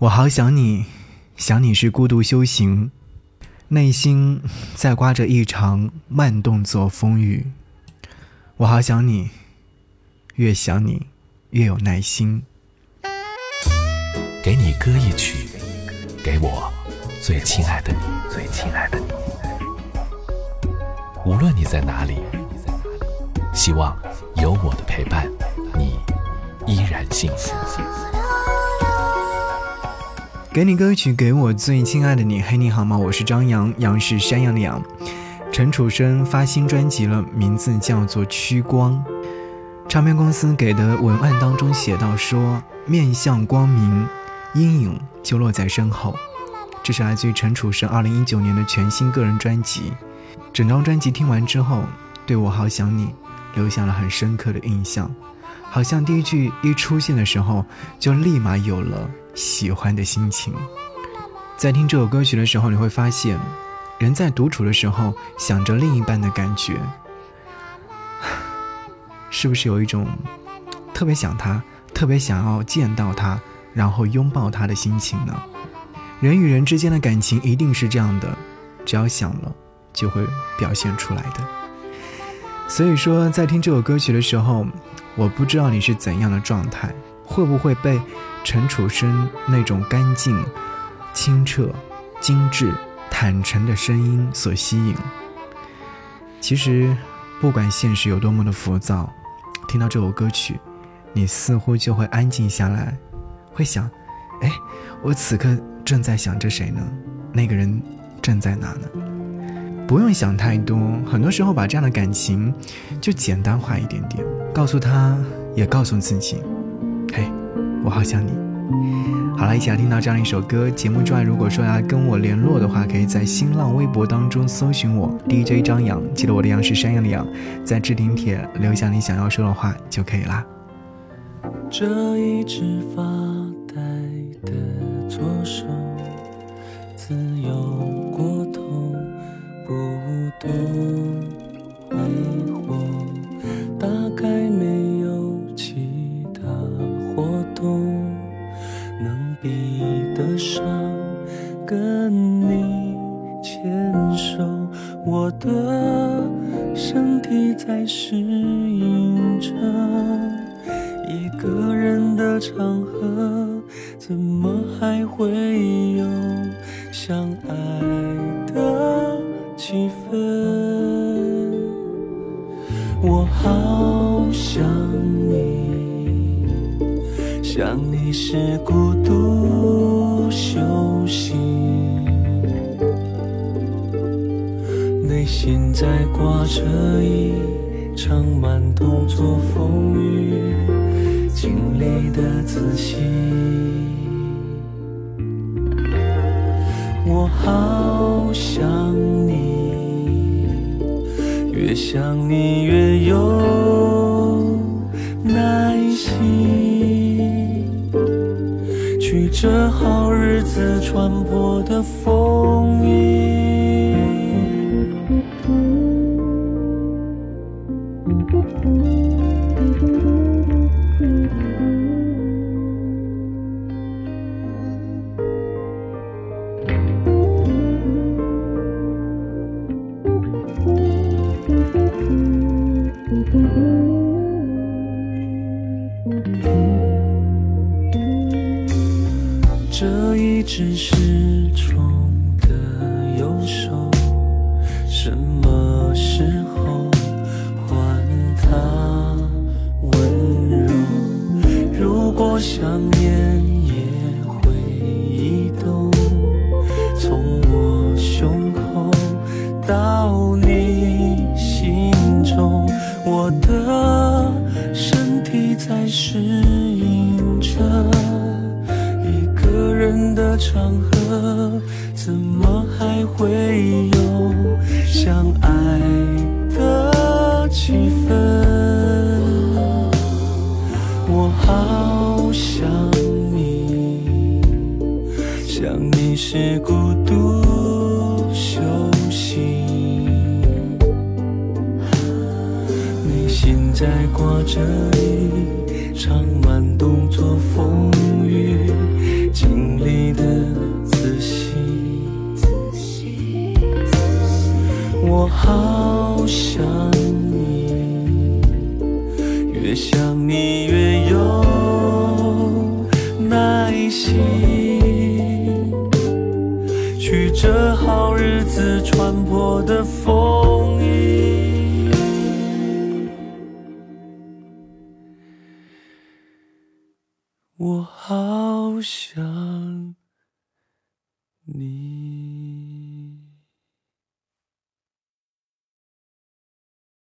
我好想你，想你是孤独修行，内心在刮着一场慢动作风雨。我好想你，越想你越有耐心。给你歌一曲，给我最亲爱的你，最亲爱的你。无论你在哪里，希望有我的陪伴，你依然幸福。给你歌曲，给我最亲爱的你。嘿，你好吗？我是张扬，杨是山羊的羊。陈楚生发新专辑了，名字叫做《趋光》。唱片公司给的文案当中写到说：“面向光明，阴影就落在身后。”这是来自于陈楚生二零一九年的全新个人专辑。整张专辑听完之后，对我好想你留下了很深刻的印象。好像第一句一出现的时候，就立马有了喜欢的心情。在听这首歌曲的时候，你会发现，人在独处的时候想着另一半的感觉，是不是有一种特别想他、特别想要见到他，然后拥抱他的心情呢？人与人之间的感情一定是这样的，只要想了，就会表现出来的。所以说，在听这首歌曲的时候。我不知道你是怎样的状态，会不会被陈楚生那种干净、清澈、精致、坦诚的声音所吸引？其实，不管现实有多么的浮躁，听到这首歌曲，你似乎就会安静下来，会想：哎，我此刻正在想着谁呢？那个人正在哪呢？不用想太多，很多时候把这样的感情就简单化一点点，告诉他，也告诉自己，嘿，我好想你。好了，一起来听到这样一首歌。节目之外，如果说要跟我联络的话，可以在新浪微博当中搜寻我 DJ 张扬，记得我的杨是山羊的羊，在置顶帖留下你想要说的话就可以啦。这一只发呆的左手，自由。的身体在适应着一个人的场合，怎么还会有相爱的？气氛，我好想你，想你是孤独在挂着一场慢动作风雨，经历的仔细，我好想你。越想你越有耐心，去这好日子穿破的风衣。身体在适应着一个。人的场合，怎么还会有相爱的气氛？我好想你，想你是孤独修在挂着一场慢动作风雨经历的仔细，我好想你，越想你越有耐心，去这好日子穿破的风衣。我好想你。